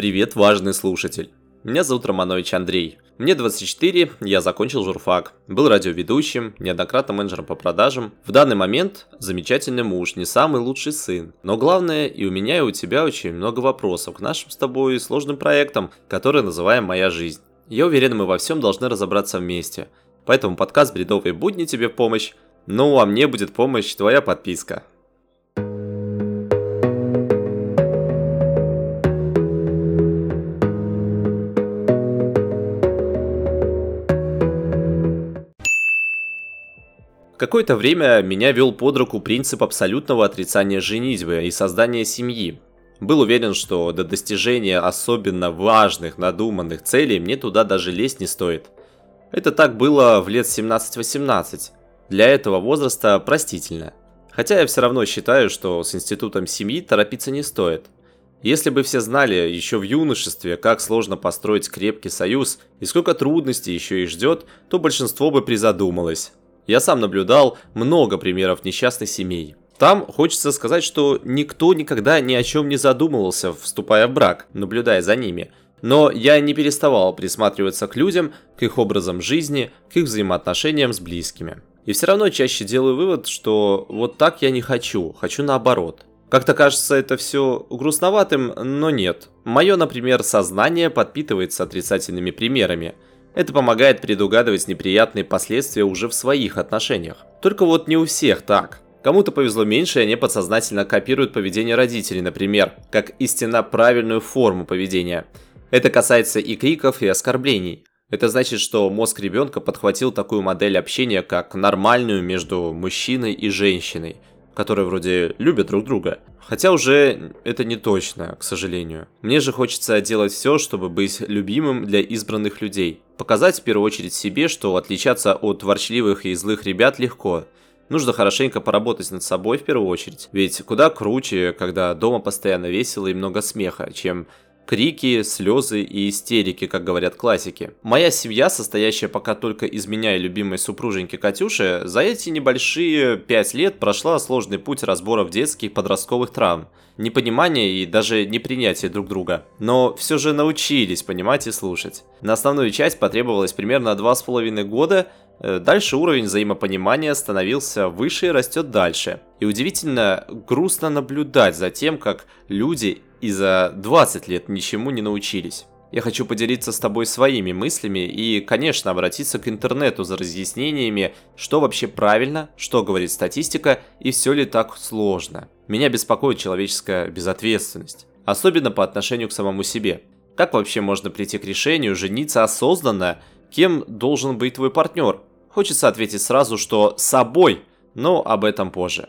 Привет, важный слушатель. Меня зовут Романович Андрей. Мне 24, я закончил журфак, был радиоведущим, неоднократно менеджером по продажам. В данный момент замечательный муж, не самый лучший сын. Но главное, и у меня, и у тебя очень много вопросов к нашим с тобой сложным проектам, который называем «Моя жизнь». Я уверен, мы во всем должны разобраться вместе. Поэтому подкаст «Бредовые будни» тебе помощь. Ну, а мне будет помощь твоя подписка. Какое-то время меня вел под руку принцип абсолютного отрицания женитьбы и создания семьи. Был уверен, что до достижения особенно важных надуманных целей мне туда даже лезть не стоит. Это так было в лет 17-18. Для этого возраста простительно. Хотя я все равно считаю, что с институтом семьи торопиться не стоит. Если бы все знали еще в юношестве, как сложно построить крепкий союз и сколько трудностей еще и ждет, то большинство бы призадумалось. Я сам наблюдал много примеров несчастных семей. Там хочется сказать, что никто никогда ни о чем не задумывался, вступая в брак, наблюдая за ними. Но я не переставал присматриваться к людям, к их образам жизни, к их взаимоотношениям с близкими. И все равно чаще делаю вывод, что вот так я не хочу, хочу наоборот. Как-то кажется это все грустноватым, но нет. Мое, например, сознание подпитывается отрицательными примерами – это помогает предугадывать неприятные последствия уже в своих отношениях. Только вот не у всех так. Кому-то повезло меньше, и они подсознательно копируют поведение родителей, например, как истинно правильную форму поведения. Это касается и криков, и оскорблений. Это значит, что мозг ребенка подхватил такую модель общения, как нормальную между мужчиной и женщиной – которые вроде любят друг друга. Хотя уже это не точно, к сожалению. Мне же хочется делать все, чтобы быть любимым для избранных людей. Показать в первую очередь себе, что отличаться от ворчливых и злых ребят легко. Нужно хорошенько поработать над собой в первую очередь. Ведь куда круче, когда дома постоянно весело и много смеха, чем крики, слезы и истерики, как говорят классики. Моя семья, состоящая пока только из меня и любимой супруженьки Катюши, за эти небольшие пять лет прошла сложный путь разборов детских подростковых травм, непонимания и даже непринятия друг друга. Но все же научились понимать и слушать. На основную часть потребовалось примерно два с половиной года, э, Дальше уровень взаимопонимания становился выше и растет дальше. И удивительно грустно наблюдать за тем, как люди и за 20 лет ничему не научились. Я хочу поделиться с тобой своими мыслями и, конечно, обратиться к интернету за разъяснениями, что вообще правильно, что говорит статистика и все ли так сложно. Меня беспокоит человеческая безответственность, особенно по отношению к самому себе. Как вообще можно прийти к решению жениться осознанно, кем должен быть твой партнер? Хочется ответить сразу, что собой, но об этом позже.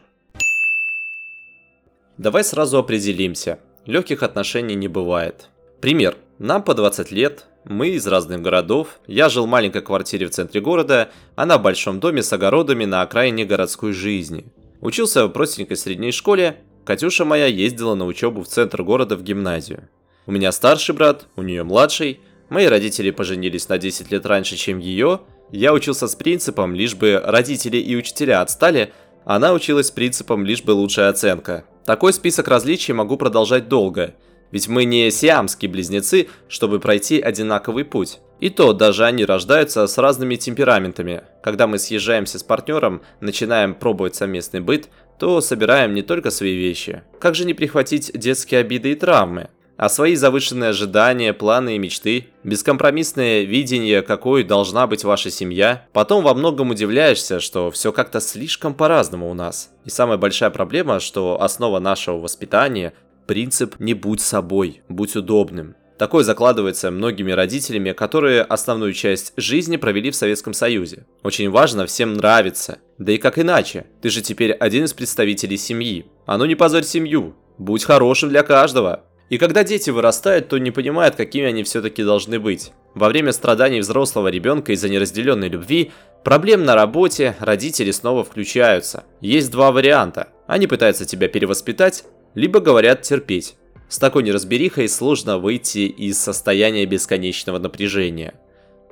Давай сразу определимся, Легких отношений не бывает. Пример. Нам по 20 лет, мы из разных городов, я жил в маленькой квартире в центре города, она в большом доме с огородами на окраине городской жизни. Учился в простенькой средней школе, Катюша моя ездила на учебу в центр города в гимназию. У меня старший брат, у нее младший, мои родители поженились на 10 лет раньше, чем ее, я учился с принципом, лишь бы родители и учителя отстали, она училась с принципом, лишь бы лучшая оценка. Такой список различий могу продолжать долго, ведь мы не сиамские близнецы, чтобы пройти одинаковый путь. И то даже они рождаются с разными темпераментами. Когда мы съезжаемся с партнером, начинаем пробовать совместный быт, то собираем не только свои вещи. Как же не прихватить детские обиды и травмы? А свои завышенные ожидания, планы и мечты, бескомпромиссное видение, какой должна быть ваша семья. Потом во многом удивляешься, что все как-то слишком по-разному у нас. И самая большая проблема, что основа нашего воспитания – принцип «не будь собой, будь удобным». Такое закладывается многими родителями, которые основную часть жизни провели в Советском Союзе. Очень важно всем нравиться. Да и как иначе? Ты же теперь один из представителей семьи. А ну не позорь семью. Будь хорошим для каждого. И когда дети вырастают, то не понимают, какими они все-таки должны быть. Во время страданий взрослого ребенка из-за неразделенной любви, проблем на работе, родители снова включаются. Есть два варианта. Они пытаются тебя перевоспитать, либо говорят терпеть. С такой неразберихой сложно выйти из состояния бесконечного напряжения.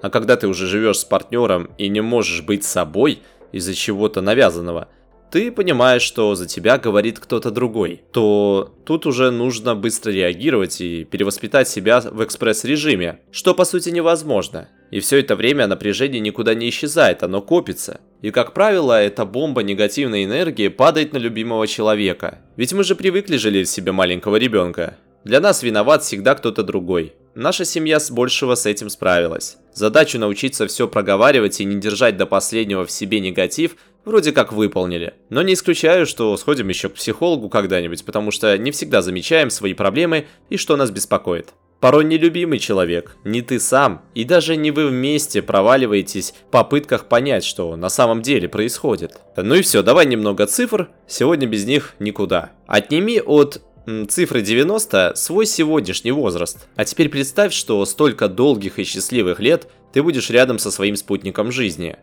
А когда ты уже живешь с партнером и не можешь быть собой из-за чего-то навязанного, ты понимаешь, что за тебя говорит кто-то другой, то тут уже нужно быстро реагировать и перевоспитать себя в экспресс-режиме, что по сути невозможно. И все это время напряжение никуда не исчезает, оно копится. И как правило, эта бомба негативной энергии падает на любимого человека. Ведь мы же привыкли жалеть себе маленького ребенка. Для нас виноват всегда кто-то другой. Наша семья с большего с этим справилась. Задачу научиться все проговаривать и не держать до последнего в себе негатив вроде как выполнили. Но не исключаю, что сходим еще к психологу когда-нибудь, потому что не всегда замечаем свои проблемы и что нас беспокоит. Порой нелюбимый человек, не ты сам, и даже не вы вместе проваливаетесь в попытках понять, что на самом деле происходит. Ну и все, давай немного цифр, сегодня без них никуда. Отними от цифры 90 свой сегодняшний возраст. А теперь представь, что столько долгих и счастливых лет ты будешь рядом со своим спутником жизни.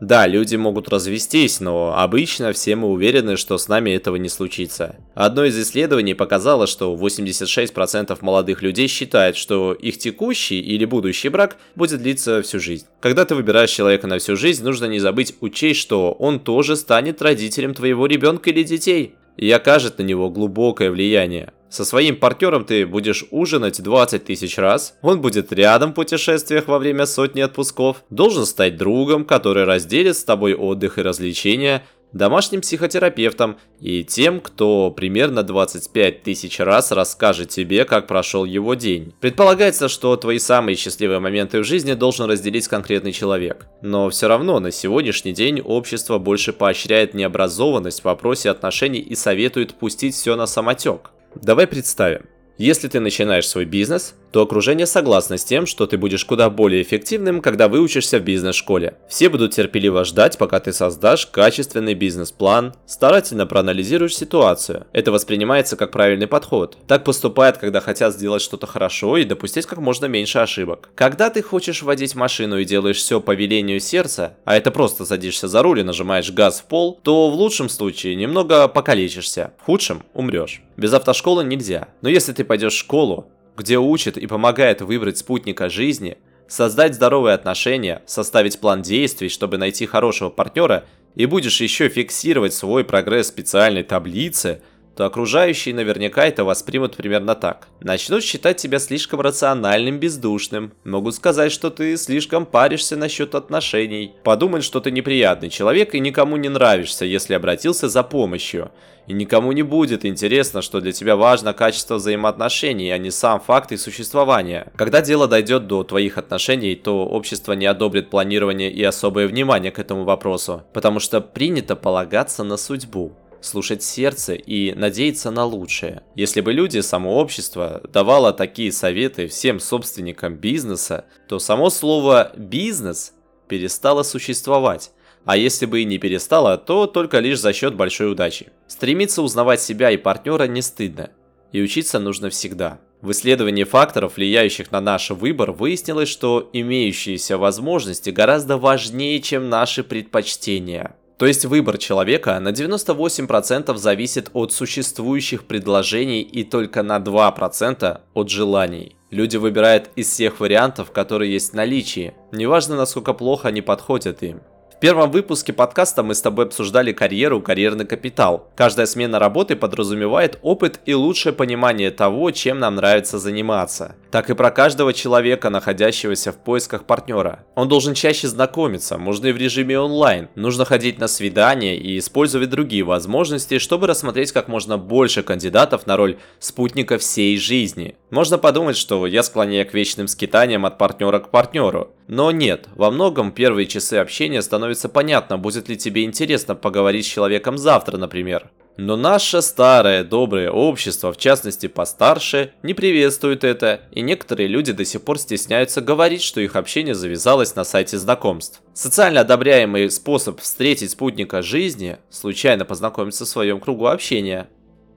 Да, люди могут развестись, но обычно все мы уверены, что с нами этого не случится. Одно из исследований показало, что 86% молодых людей считают, что их текущий или будущий брак будет длиться всю жизнь. Когда ты выбираешь человека на всю жизнь, нужно не забыть учесть, что он тоже станет родителем твоего ребенка или детей и окажет на него глубокое влияние. Со своим партнером ты будешь ужинать 20 тысяч раз, он будет рядом в путешествиях во время сотни отпусков, должен стать другом, который разделит с тобой отдых и развлечения, домашним психотерапевтом и тем, кто примерно 25 тысяч раз расскажет тебе, как прошел его день. Предполагается, что твои самые счастливые моменты в жизни должен разделить конкретный человек. Но все равно на сегодняшний день общество больше поощряет необразованность в вопросе отношений и советует пустить все на самотек. Давай представим, если ты начинаешь свой бизнес, то окружение согласно с тем, что ты будешь куда более эффективным, когда выучишься в бизнес-школе. Все будут терпеливо ждать, пока ты создашь качественный бизнес-план, старательно проанализируешь ситуацию. Это воспринимается как правильный подход. Так поступают, когда хотят сделать что-то хорошо и допустить как можно меньше ошибок. Когда ты хочешь водить машину и делаешь все по велению сердца, а это просто садишься за руль и нажимаешь газ в пол, то в лучшем случае немного покалечишься, в худшем умрешь. Без автошколы нельзя. Но если ты пойдешь в школу, где учит и помогает выбрать спутника жизни, создать здоровые отношения, составить план действий, чтобы найти хорошего партнера, и будешь еще фиксировать свой прогресс в специальной таблице – то окружающие наверняка это воспримут примерно так. Начнут считать тебя слишком рациональным, бездушным. Могут сказать, что ты слишком паришься насчет отношений. Подумать, что ты неприятный человек и никому не нравишься, если обратился за помощью. И никому не будет интересно, что для тебя важно качество взаимоотношений, а не сам факт их существования. Когда дело дойдет до твоих отношений, то общество не одобрит планирование и особое внимание к этому вопросу, потому что принято полагаться на судьбу слушать сердце и надеяться на лучшее. Если бы люди, само общество, давало такие советы всем собственникам бизнеса, то само слово «бизнес» перестало существовать. А если бы и не перестало, то только лишь за счет большой удачи. Стремиться узнавать себя и партнера не стыдно. И учиться нужно всегда. В исследовании факторов, влияющих на наш выбор, выяснилось, что имеющиеся возможности гораздо важнее, чем наши предпочтения. То есть выбор человека на 98% зависит от существующих предложений и только на 2% от желаний. Люди выбирают из всех вариантов, которые есть в наличии, неважно насколько плохо они подходят им. Первом выпуске подкаста мы с тобой обсуждали карьеру, карьерный капитал. Каждая смена работы подразумевает опыт и лучшее понимание того, чем нам нравится заниматься. Так и про каждого человека, находящегося в поисках партнера. Он должен чаще знакомиться, можно и в режиме онлайн. Нужно ходить на свидания и использовать другие возможности, чтобы рассмотреть как можно больше кандидатов на роль спутника всей жизни. Можно подумать, что я склоняю к вечным скитаниям от партнера к партнеру. Но нет, во многом первые часы общения становится понятно, будет ли тебе интересно поговорить с человеком завтра, например. Но наше старое доброе общество, в частности постарше, не приветствует это, и некоторые люди до сих пор стесняются говорить, что их общение завязалось на сайте знакомств. Социально одобряемый способ встретить спутника жизни – случайно познакомиться в своем кругу общения.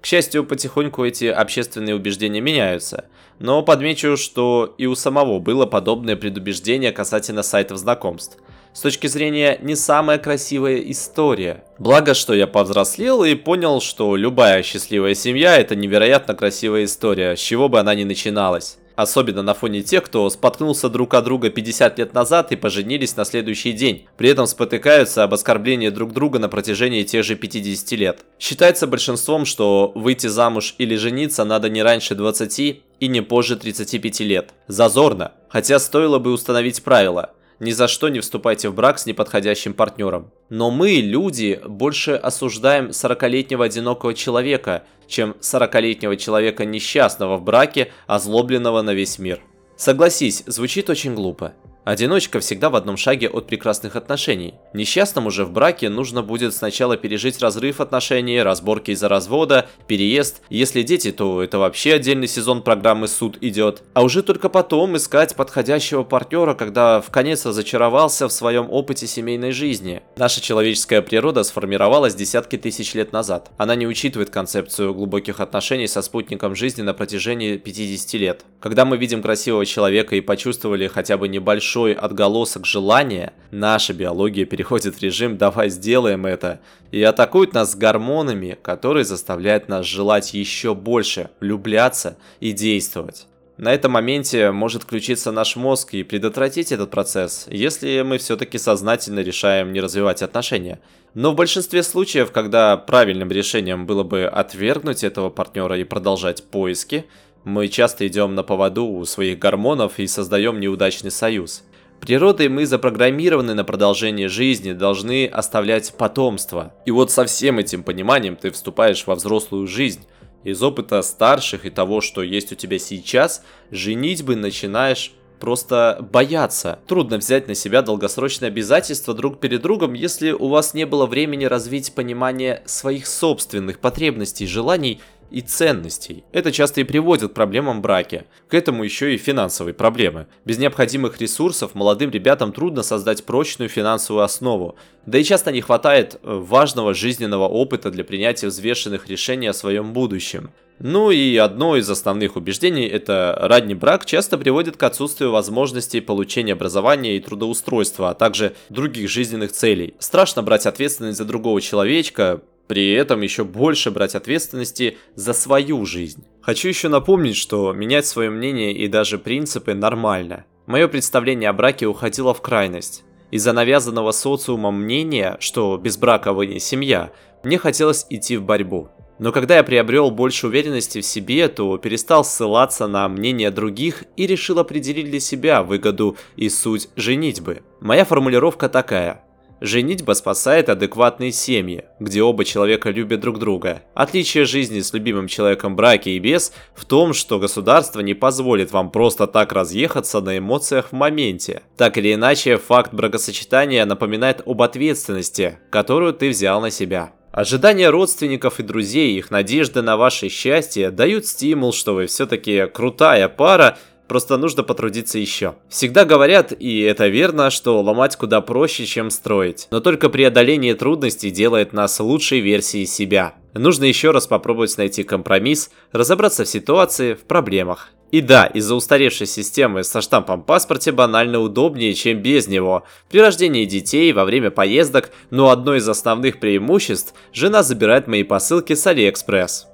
К счастью, потихоньку эти общественные убеждения меняются, но подмечу, что и у самого было подобное предубеждение касательно сайтов знакомств. С точки зрения не самая красивая история. Благо, что я повзрослел и понял, что любая счастливая семья это невероятно красивая история, с чего бы она ни начиналась. Особенно на фоне тех, кто споткнулся друг от друга 50 лет назад и поженились на следующий день. При этом спотыкаются об оскорблении друг друга на протяжении тех же 50 лет. Считается большинством, что выйти замуж или жениться надо не раньше 20 и не позже 35 лет. Зазорно, хотя стоило бы установить правила – ни за что не вступайте в брак с неподходящим партнером. Но мы, люди, больше осуждаем 40-летнего одинокого человека, чем 40-летнего человека несчастного в браке, озлобленного на весь мир. Согласись, звучит очень глупо. Одиночка всегда в одном шаге от прекрасных отношений. Несчастному же в браке нужно будет сначала пережить разрыв отношений, разборки из-за развода, переезд. Если дети, то это вообще отдельный сезон программы «Суд» идет. А уже только потом искать подходящего партнера, когда в конец разочаровался в своем опыте семейной жизни. Наша человеческая природа сформировалась десятки тысяч лет назад. Она не учитывает концепцию глубоких отношений со спутником жизни на протяжении 50 лет. Когда мы видим красивого человека и почувствовали хотя бы небольшой большой отголосок желания, наша биология переходит в режим «давай сделаем это» и атакует нас гормонами, которые заставляют нас желать еще больше, влюбляться и действовать. На этом моменте может включиться наш мозг и предотвратить этот процесс, если мы все-таки сознательно решаем не развивать отношения. Но в большинстве случаев, когда правильным решением было бы отвергнуть этого партнера и продолжать поиски, мы часто идем на поводу у своих гормонов и создаем неудачный союз. Природой мы запрограммированы на продолжение жизни, должны оставлять потомство. И вот со всем этим пониманием ты вступаешь во взрослую жизнь. Из опыта старших и того, что есть у тебя сейчас, женить бы начинаешь просто бояться. Трудно взять на себя долгосрочные обязательства друг перед другом, если у вас не было времени развить понимание своих собственных потребностей, желаний и ценностей. Это часто и приводит к проблемам браке. К этому еще и финансовые проблемы. Без необходимых ресурсов молодым ребятам трудно создать прочную финансовую основу. Да и часто не хватает э, важного жизненного опыта для принятия взвешенных решений о своем будущем. Ну и одно из основных убеждений – это ранний брак часто приводит к отсутствию возможностей получения образования и трудоустройства, а также других жизненных целей. Страшно брать ответственность за другого человечка, при этом еще больше брать ответственности за свою жизнь. Хочу еще напомнить, что менять свое мнение и даже принципы нормально. Мое представление о браке уходило в крайность. Из-за навязанного социумом мнения, что без брака вы не семья, мне хотелось идти в борьбу. Но когда я приобрел больше уверенности в себе, то перестал ссылаться на мнение других и решил определить для себя выгоду и суть женитьбы. Моя формулировка такая. Женитьба спасает адекватные семьи, где оба человека любят друг друга. Отличие жизни с любимым человеком браке и без в том, что государство не позволит вам просто так разъехаться на эмоциях в моменте. Так или иначе, факт бракосочетания напоминает об ответственности, которую ты взял на себя. Ожидания родственников и друзей, их надежды на ваше счастье дают стимул, что вы все-таки крутая пара просто нужно потрудиться еще. Всегда говорят, и это верно, что ломать куда проще, чем строить. Но только преодоление трудностей делает нас лучшей версией себя. Нужно еще раз попробовать найти компромисс, разобраться в ситуации, в проблемах. И да, из-за устаревшей системы со штампом в паспорте банально удобнее, чем без него. При рождении детей, во время поездок, но одно из основных преимуществ – жена забирает мои посылки с Алиэкспресс.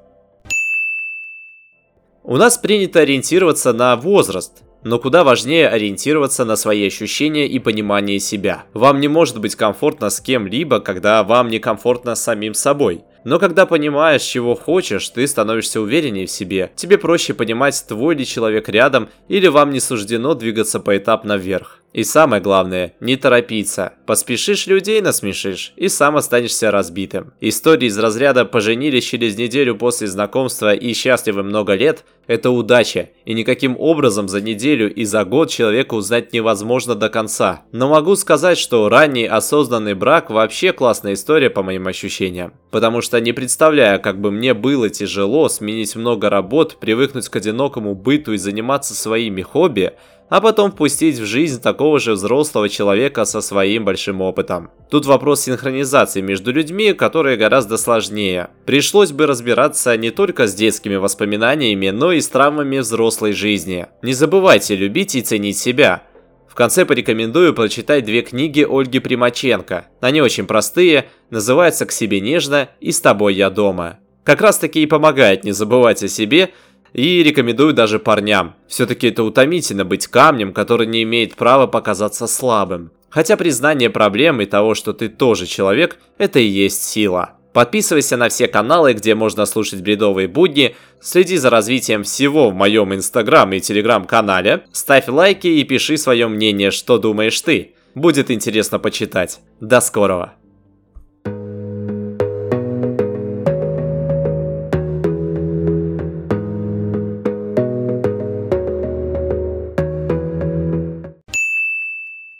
У нас принято ориентироваться на возраст, но куда важнее ориентироваться на свои ощущения и понимание себя. Вам не может быть комфортно с кем-либо, когда вам не комфортно с самим собой. Но когда понимаешь, чего хочешь, ты становишься увереннее в себе. Тебе проще понимать, твой ли человек рядом, или вам не суждено двигаться поэтапно вверх. И самое главное, не торопиться. Поспешишь людей насмешишь, и сам останешься разбитым. Истории из разряда «поженились через неделю после знакомства и счастливы много лет» – это удача, и никаким образом за неделю и за год человека узнать невозможно до конца. Но могу сказать, что ранний осознанный брак вообще классная история по моим ощущениям. Потому что не представляю, как бы мне было тяжело сменить много работ, привыкнуть к одинокому быту и заниматься своими хобби – а потом впустить в жизнь такого же взрослого человека со своим большим опытом. Тут вопрос синхронизации между людьми, которые гораздо сложнее. Пришлось бы разбираться не только с детскими воспоминаниями, но и с травмами взрослой жизни. Не забывайте любить и ценить себя. Конце порекомендую прочитать две книги Ольги Примаченко. Они очень простые, называются «К себе нежно» и «С тобой я дома». Как раз таки и помогает не забывать о себе, И рекомендую даже парням. Все-таки это утомительно быть камнем, который не имеет права показаться слабым. Хотя признание проблемы и того, что ты тоже человек, это и есть сила. Подписывайся на все каналы, где можно слушать бредовые будни, следи за развитием всего в моем инстаграм и телеграм канале, ставь лайки и пиши свое мнение, что думаешь ты. Будет интересно почитать. До скорого!